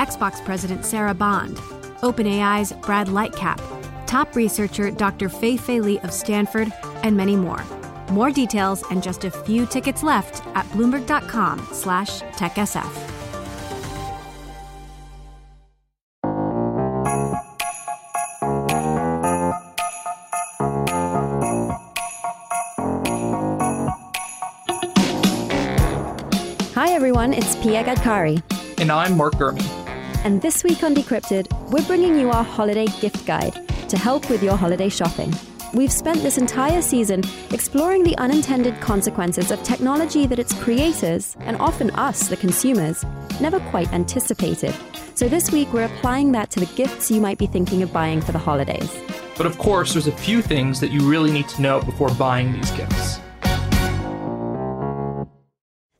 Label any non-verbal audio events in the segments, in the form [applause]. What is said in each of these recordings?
Xbox President Sarah Bond, OpenAI's Brad Lightcap, top researcher Dr. Fei Fei Li of Stanford, and many more. More details and just a few tickets left at bloomberg.com slash techsf. Hi everyone, it's Pia Gadkari. And I'm Mark Gurman. And this week on Decrypted, we're bringing you our holiday gift guide to help with your holiday shopping. We've spent this entire season exploring the unintended consequences of technology that its creators, and often us, the consumers, never quite anticipated. So this week, we're applying that to the gifts you might be thinking of buying for the holidays. But of course, there's a few things that you really need to know before buying these gifts.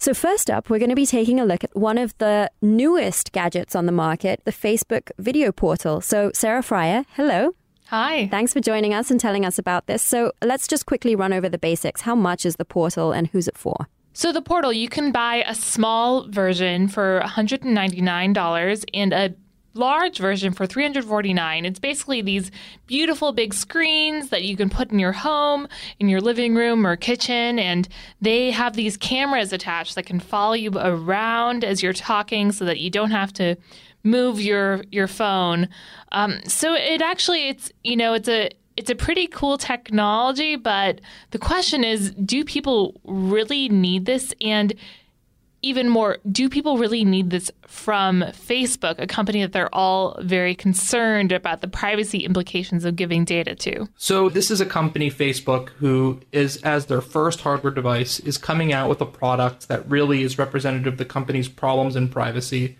So, first up, we're going to be taking a look at one of the newest gadgets on the market, the Facebook video portal. So, Sarah Frier, hello. Hi. Thanks for joining us and telling us about this. So let's just quickly run over the basics. How much is the portal and who's it for? So, the portal, you can buy a small version for $199 and a large version for 349 it's basically these beautiful big screens that you can put in your home in your living room or kitchen and they have these cameras attached that can follow you around as you're talking so that you don't have to move your your phone. Um, so it actually it's you know it's a it's a pretty cool technology, but the question is, do people really need this? And even more, do people really need this from Facebook, a company that they're all very concerned about the privacy implications of giving data to? So, this is a company, Facebook, who is, as their first hardware device, is coming out with a product that really is representative of the company's problems in privacy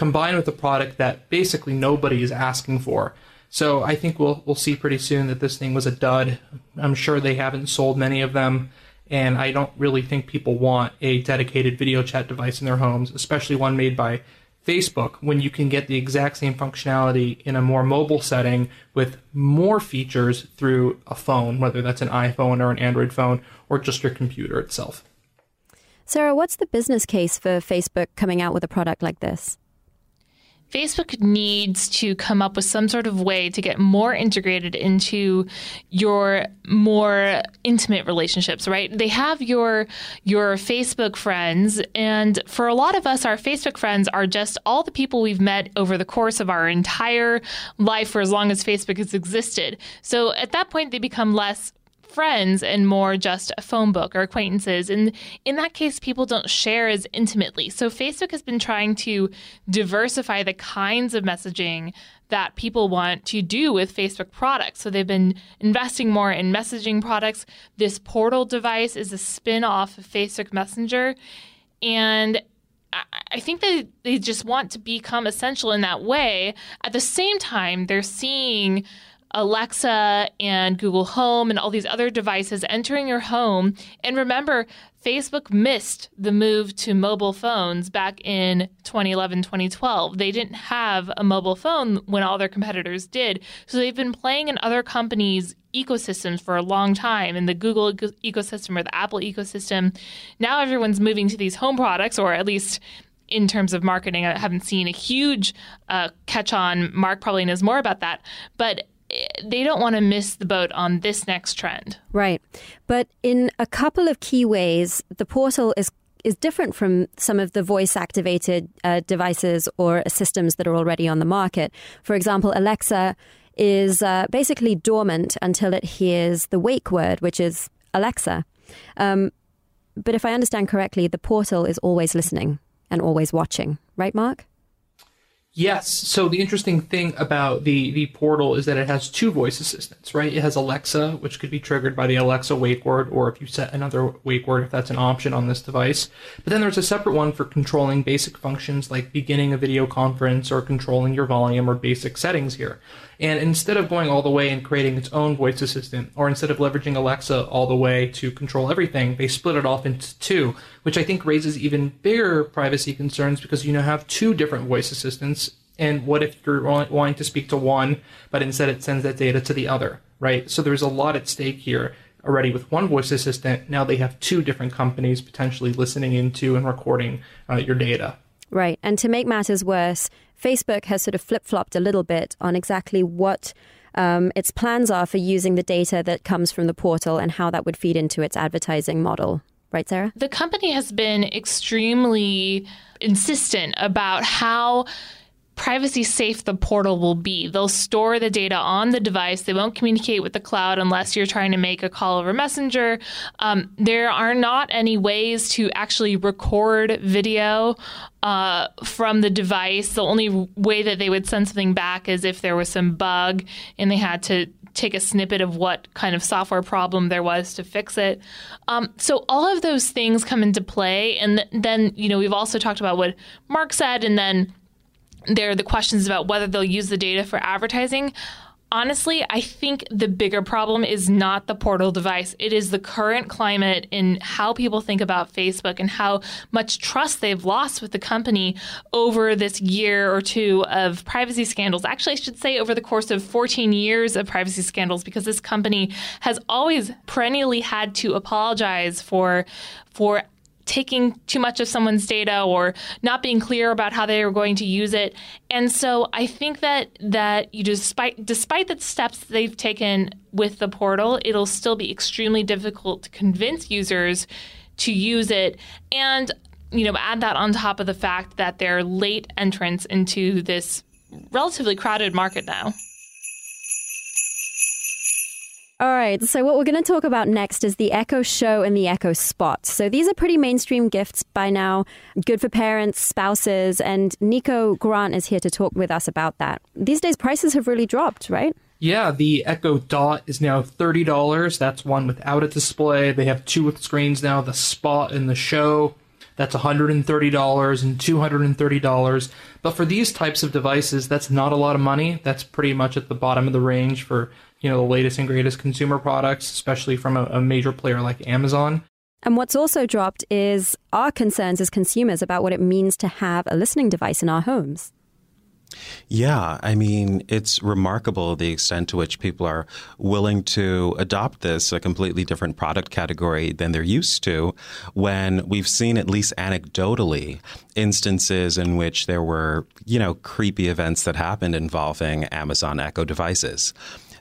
combined with a product that basically nobody is asking for. So I think we'll we'll see pretty soon that this thing was a dud. I'm sure they haven't sold many of them, and I don't really think people want a dedicated video chat device in their homes, especially one made by Facebook when you can get the exact same functionality in a more mobile setting with more features through a phone, whether that's an iPhone or an Android phone or just your computer itself. Sarah, what's the business case for Facebook coming out with a product like this? Facebook needs to come up with some sort of way to get more integrated into your more intimate relationships, right? They have your your Facebook friends and for a lot of us our Facebook friends are just all the people we've met over the course of our entire life for as long as Facebook has existed. So at that point they become less friends and more just a phone book or acquaintances. And in that case, people don't share as intimately. So Facebook has been trying to diversify the kinds of messaging that people want to do with Facebook products. So they've been investing more in messaging products. This portal device is a spin off of Facebook Messenger. And I think that they just want to become essential in that way. At the same time, they're seeing Alexa and Google Home and all these other devices entering your home. And remember, Facebook missed the move to mobile phones back in 2011, 2012. They didn't have a mobile phone when all their competitors did. So they've been playing in other companies' ecosystems for a long time in the Google ecosystem or the Apple ecosystem. Now everyone's moving to these home products, or at least in terms of marketing. I haven't seen a huge uh, catch on. Mark probably knows more about that. But they don't want to miss the boat on this next trend. Right. But in a couple of key ways, the portal is is different from some of the voice activated uh, devices or systems that are already on the market. For example, Alexa is uh, basically dormant until it hears the wake word, which is Alexa. Um, but if I understand correctly, the portal is always listening and always watching, right, Mark? Yes. So the interesting thing about the the portal is that it has two voice assistants, right? It has Alexa, which could be triggered by the Alexa wake word, or if you set another wake word, if that's an option on this device. But then there's a separate one for controlling basic functions like beginning a video conference or controlling your volume or basic settings here. And instead of going all the way and creating its own voice assistant, or instead of leveraging Alexa all the way to control everything, they split it off into two, which I think raises even bigger privacy concerns because you now have two different voice assistants. And what if you're wanting to speak to one, but instead it sends that data to the other, right? So there's a lot at stake here already with one voice assistant. Now they have two different companies potentially listening into and recording uh, your data. Right. And to make matters worse, Facebook has sort of flip flopped a little bit on exactly what um, its plans are for using the data that comes from the portal and how that would feed into its advertising model. Right, Sarah? The company has been extremely insistent about how privacy safe the portal will be. They'll store the data on the device. They won't communicate with the cloud unless you're trying to make a call over Messenger. Um, there are not any ways to actually record video uh, from the device. The only way that they would send something back is if there was some bug and they had to take a snippet of what kind of software problem there was to fix it. Um, so all of those things come into play, and th- then you know we've also talked about what Mark said, and then there are the questions about whether they'll use the data for advertising. Honestly, I think the bigger problem is not the portal device. It is the current climate in how people think about Facebook and how much trust they've lost with the company over this year or two of privacy scandals. Actually, I should say over the course of 14 years of privacy scandals, because this company has always perennially had to apologize for for taking too much of someone's data or not being clear about how they are going to use it. And so I think that that you despite despite the steps they've taken with the portal, it'll still be extremely difficult to convince users to use it and you know add that on top of the fact that they're late entrants into this relatively crowded market now. All right, so what we're going to talk about next is the Echo Show and the Echo Spot. So these are pretty mainstream gifts by now, good for parents, spouses, and Nico Grant is here to talk with us about that. These days, prices have really dropped, right? Yeah, the Echo Dot is now $30. That's one without a display. They have two with screens now, the Spot and the Show. That's $130 and $230. But for these types of devices, that's not a lot of money. That's pretty much at the bottom of the range for you know the latest and greatest consumer products, especially from a, a major player like Amazon. And what's also dropped is our concerns as consumers about what it means to have a listening device in our homes. Yeah, I mean, it's remarkable the extent to which people are willing to adopt this, a completely different product category than they're used to, when we've seen, at least anecdotally, instances in which there were, you know, creepy events that happened involving Amazon Echo devices.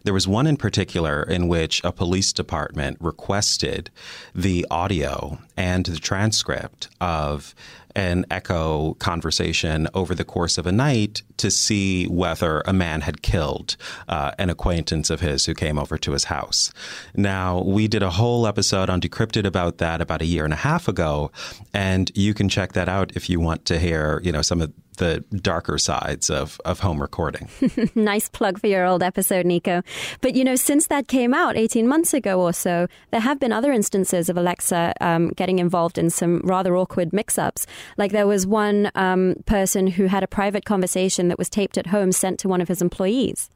There was one in particular in which a police department requested the audio and the transcript of an echo conversation over the course of a night to see whether a man had killed uh, an acquaintance of his who came over to his house. Now, we did a whole episode on Decrypted about that about a year and a half ago, and you can check that out if you want to hear, you know, some of the darker sides of, of home recording. [laughs] nice plug for your old episode, Nico. But, you know, since that came out 18 months ago or so, there have been other instances of Alexa um, getting involved in some rather awkward mix ups. Like there was one um, person who had a private conversation that was taped at home sent to one of his employees.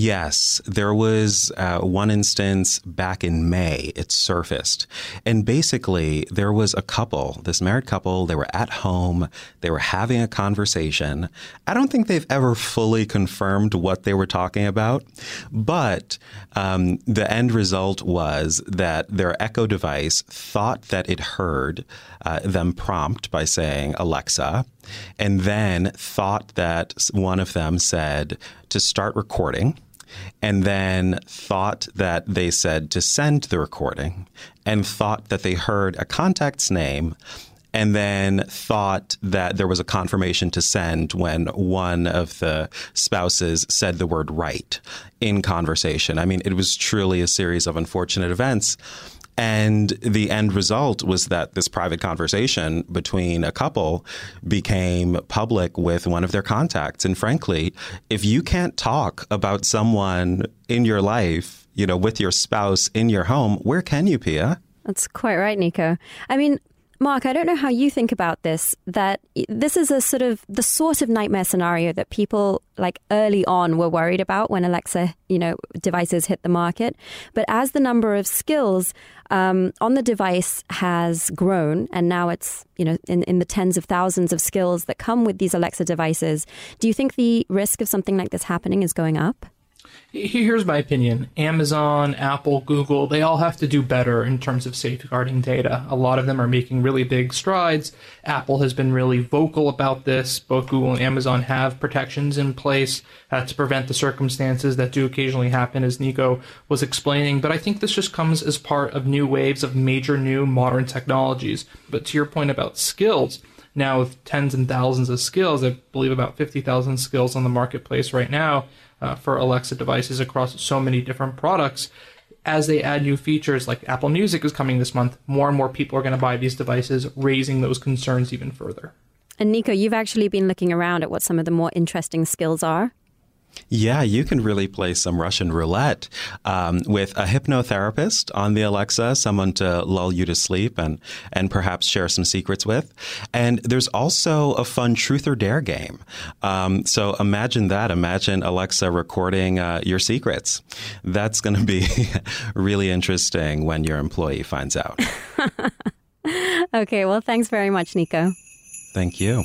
Yes, there was uh, one instance back in May, it surfaced. And basically, there was a couple, this married couple, they were at home, they were having a conversation. I don't think they've ever fully confirmed what they were talking about, but um, the end result was that their Echo device thought that it heard uh, them prompt by saying, Alexa, and then thought that one of them said to start recording and then thought that they said to send the recording and thought that they heard a contact's name and then thought that there was a confirmation to send when one of the spouses said the word right in conversation. I mean, it was truly a series of unfortunate events. And the end result was that this private conversation between a couple became public with one of their contacts. And frankly, if you can't talk about someone in your life, you know, with your spouse in your home, where can you, Pia? That's quite right, Nico. I mean, Mark, I don't know how you think about this, that this is a sort of the sort of nightmare scenario that people like early on were worried about when Alexa, you know, devices hit the market. But as the number of skills um, on the device has grown, and now it's, you know, in, in the tens of thousands of skills that come with these Alexa devices, do you think the risk of something like this happening is going up? Here's my opinion Amazon, Apple, Google, they all have to do better in terms of safeguarding data. A lot of them are making really big strides. Apple has been really vocal about this. Both Google and Amazon have protections in place uh, to prevent the circumstances that do occasionally happen, as Nico was explaining. But I think this just comes as part of new waves of major new modern technologies. But to your point about skills, now with tens and thousands of skills, I believe about 50,000 skills on the marketplace right now uh, for Alexa devices across so many different products. As they add new features, like Apple Music is coming this month, more and more people are going to buy these devices, raising those concerns even further. And Nico, you've actually been looking around at what some of the more interesting skills are. Yeah, you can really play some Russian roulette um, with a hypnotherapist on the Alexa, someone to lull you to sleep and and perhaps share some secrets with. And there's also a fun truth or dare game. Um, so imagine that. Imagine Alexa recording uh, your secrets. That's going to be [laughs] really interesting when your employee finds out. [laughs] okay, well, thanks very much, Nico. Thank you.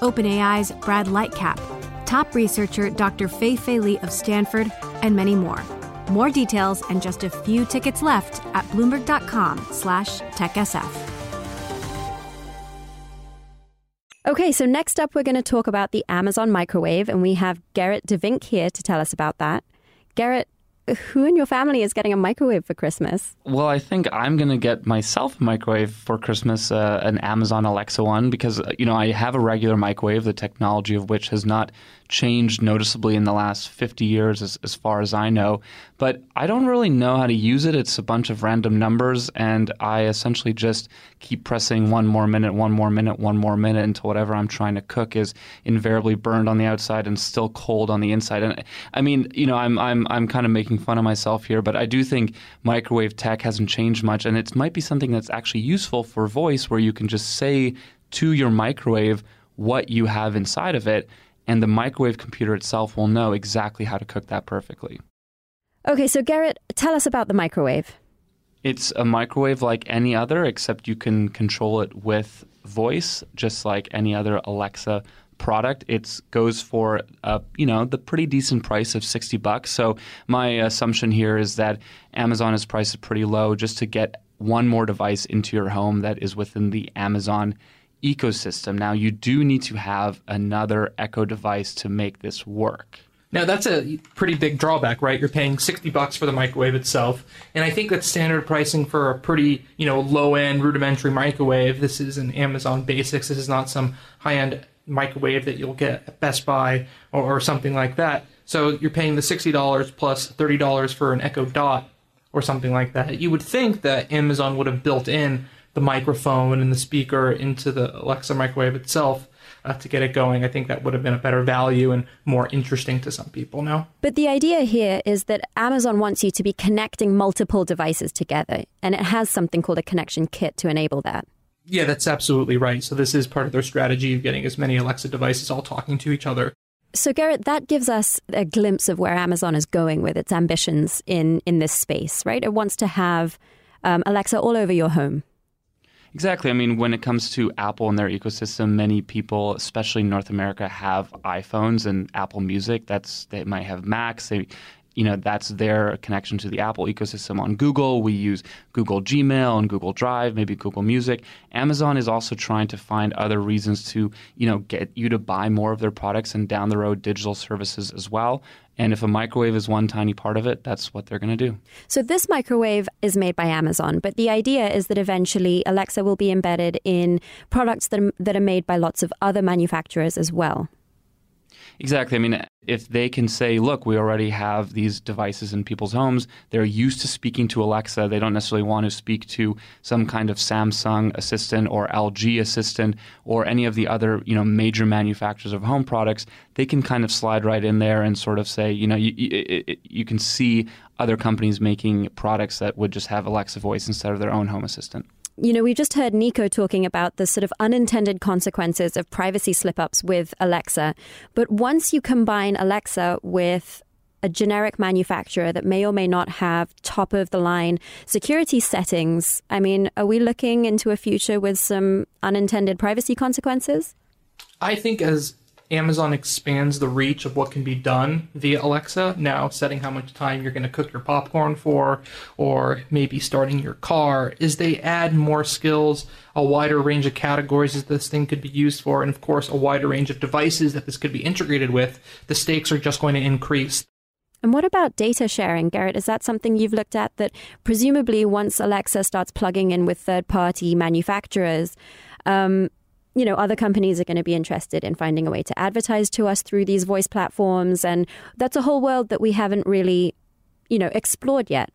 OpenAI's Brad Lightcap, top researcher Dr. Fei Fei Li of Stanford, and many more. More details and just a few tickets left at bloomberg.com slash techsf. Okay, so next up, we're going to talk about the Amazon microwave, and we have Gerrit De Vynck here to tell us about that. Gerrit, who in your family is getting a microwave for Christmas? Well, I think I'm going to get myself a microwave for Christmas, uh, an Amazon Alexa one, because, you know, I have a regular microwave, the technology of which has not changed noticeably in the last 50 years, as, as far as I know. But I don't really know how to use it. It's a bunch of random numbers, and I essentially just keep pressing one more minute, one more minute, one more minute until whatever I'm trying to cook is invariably burned on the outside and still cold on the inside. And I mean, you know, I'm I'm I'm kind of making fun of myself here, but I do think microwave tech hasn't changed much, and it might be something that's actually useful for voice, where you can just say to your microwave what you have inside of it and the microwave computer itself will know exactly how to cook that perfectly. Okay, so Gerrit, tell us about the microwave. It's a microwave like any other, except you can control it with voice, just like any other Alexa product. It goes for uh, you know the pretty decent price of sixty bucks. So my assumption here is that Amazon's price is pretty low, just to get one more device into your home that is within the Amazon ecosystem. Now, you do need to have another Echo device to make this work. Now that's a pretty big drawback, right? You're paying 60 bucks for the microwave itself. And I think that's standard pricing for a pretty, you know, low-end rudimentary microwave. This is an Amazon Basics. This is not some high-end microwave that you'll get at Best Buy or, or something like that. So you're paying the $60 plus $30 for an Echo Dot or something like that. You would think that Amazon would have built in the microphone and the speaker into the Alexa microwave itself uh, to get it going. I think that would have been a better value and more interesting to some people now. But the idea here is that Amazon wants you to be connecting multiple devices together, and it has something called a connection kit to enable that. Yeah, that's absolutely right. So, this is part of their strategy of getting as many Alexa devices all talking to each other. So, Gerrit, that gives us a glimpse of where Amazon is going with its ambitions in, in this space, right? It wants to have um, Alexa all over your home. Exactly. I mean, when it comes to Apple and their ecosystem, many people, especially in North America, have iPhones and Apple Music. That's they might have Macs. They you know that's their connection to the Apple ecosystem on Google. We use Google Gmail and Google Drive, maybe Google Music. Amazon is also trying to find other reasons to you know get you to buy more of their products and down the road digital services as well. And if a microwave is one tiny part of it, that's what they're going to do. So this microwave is made by Amazon, but the idea is that eventually Alexa will be embedded in products that are, that are made by lots of other manufacturers as well. Exactly. I mean, if they can say, look, we already have these devices in people's homes, they're used to speaking to Alexa. They don't necessarily want to speak to some kind of Samsung assistant or LG assistant or any of the other, you know, major manufacturers of home products. They can kind of slide right in there and sort of say, you know, you, you, you can see other companies making products that would just have Alexa voice instead of their own home assistant. You know, we just heard Nico talking about the sort of unintended consequences of privacy slip ups with Alexa. But once you combine Alexa with a generic manufacturer that may or may not have top of the line security settings, I mean, are we looking into a future with some unintended privacy consequences? I think as Amazon expands the reach of what can be done via Alexa, now setting how much time you're going to cook your popcorn for, or maybe starting your car, is they add more skills, a wider range of categories that this thing could be used for, and of course, a wider range of devices that this could be integrated with, the stakes are just going to increase. And what about data sharing, Gerrit? Is that something you've looked at that presumably once Alexa starts plugging in with third party manufacturers, um, you know, other companies are going to be interested in finding a way to advertise to us through these voice platforms. And that's a whole world that we haven't really, you know, explored yet.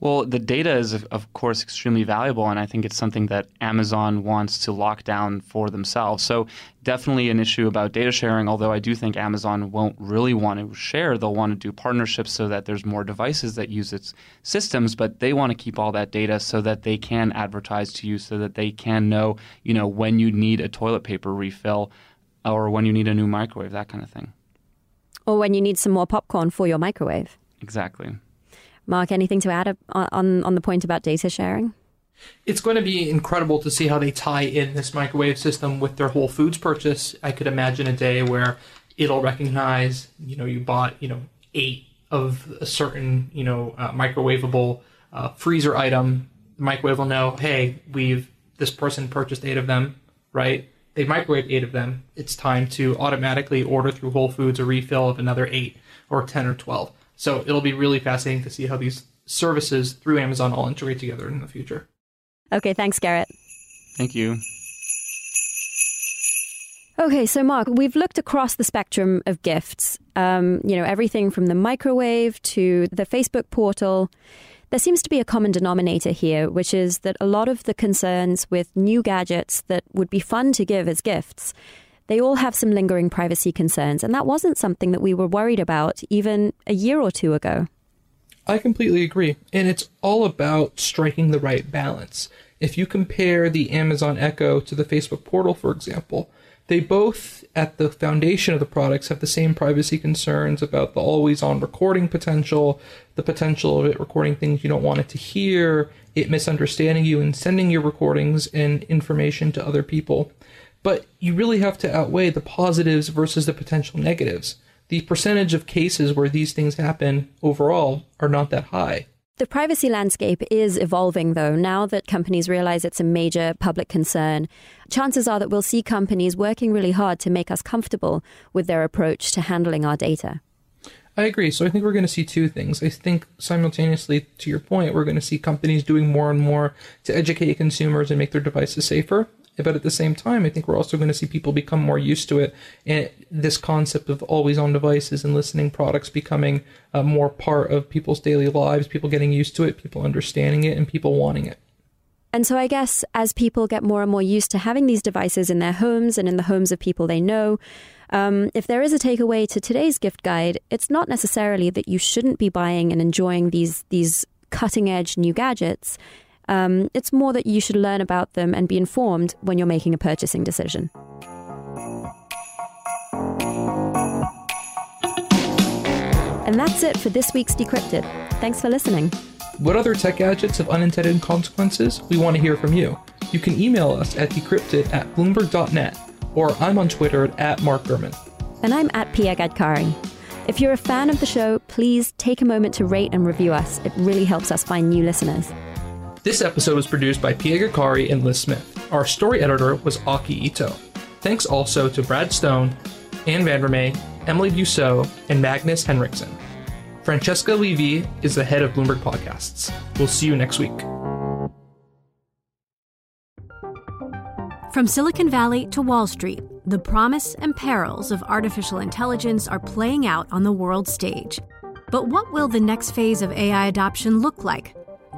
Well, the data is, of course, extremely valuable, and I think it's something that Amazon wants to lock down for themselves. So, definitely an issue about data sharing, although I do think Amazon won't really want to share. They'll want to do partnerships so that there's more devices that use its systems, but they want to keep all that data so that they can advertise to you, so that they can know, you know, when you need a toilet paper refill or when you need a new microwave, that kind of thing. Or when you need some more popcorn for your microwave. Exactly. Mark, anything to add on, on the point about data sharing? It's going to be incredible to see how they tie in this microwave system with their Whole Foods purchase. I could imagine a day where it'll recognize, you know, you bought, you know, eight of a certain, you know, uh, microwavable uh, freezer item. The microwave will know, hey, we've this person purchased eight of them, right? They microwave eight of them. It's time to automatically order through Whole Foods a refill of another eight or ten or twelve. So it'll be really fascinating to see how these services through Amazon all integrate together in the future. Okay, thanks, Gerrit. Thank you. Okay, so Mark, we've looked across the spectrum of gifts. Um, you know, everything from the microwave to the Facebook portal. There seems to be a common denominator here, which is that a lot of the concerns with new gadgets that would be fun to give as gifts they all have some lingering privacy concerns, and that wasn't something that we were worried about even a year or two ago. I completely agree. And it's all about striking the right balance. If you compare the Amazon Echo to the Facebook portal, for example, they both, at the foundation of the products, have the same privacy concerns about the always on recording potential, the potential of it recording things you don't want it to hear, it misunderstanding you and sending your recordings and information to other people. But you really have to outweigh the positives versus the potential negatives. The percentage of cases where these things happen overall are not that high. The privacy landscape is evolving, though. Now that companies realize it's a major public concern, chances are that we'll see companies working really hard to make us comfortable with their approach to handling our data. I agree. So I think we're going to see two things. I think simultaneously, to your point, we're going to see companies doing more and more to educate consumers and make their devices safer. But at the same time, I think we're also going to see people become more used to it. And this concept of always on devices and listening products becoming uh, more part of people's daily lives, people getting used to it, people understanding it, and people wanting it. And so I guess as people get more and more used to having these devices in their homes and in the homes of people they know, um, if there is a takeaway to today's gift guide, it's not necessarily that you shouldn't be buying and enjoying these these cutting edge new gadgets. Um, it's more that you should learn about them and be informed when you're making a purchasing decision. And that's it for this week's Decrypted. Thanks for listening. What other tech gadgets have unintended consequences? We want to hear from you. You can email us at decrypted at bloomberg.net, or I'm on Twitter at Mark Gurman. And I'm at Pia Gadkari. If you're a fan of the show, please take a moment to rate and review us. It really helps us find new listeners. This episode was produced by Pia Gadkari and Liz Smith. Our story editor was Aki Ito. Thanks also to Brad Stone, Anne VanderMey, Emily Biuso, and Magnus Henriksson. Francesca Levy is the head of Bloomberg Podcasts. We'll see you next week. From Silicon Valley to Wall Street, the promise and perils of artificial intelligence are playing out on the world stage. But what will the next phase of AI adoption look like?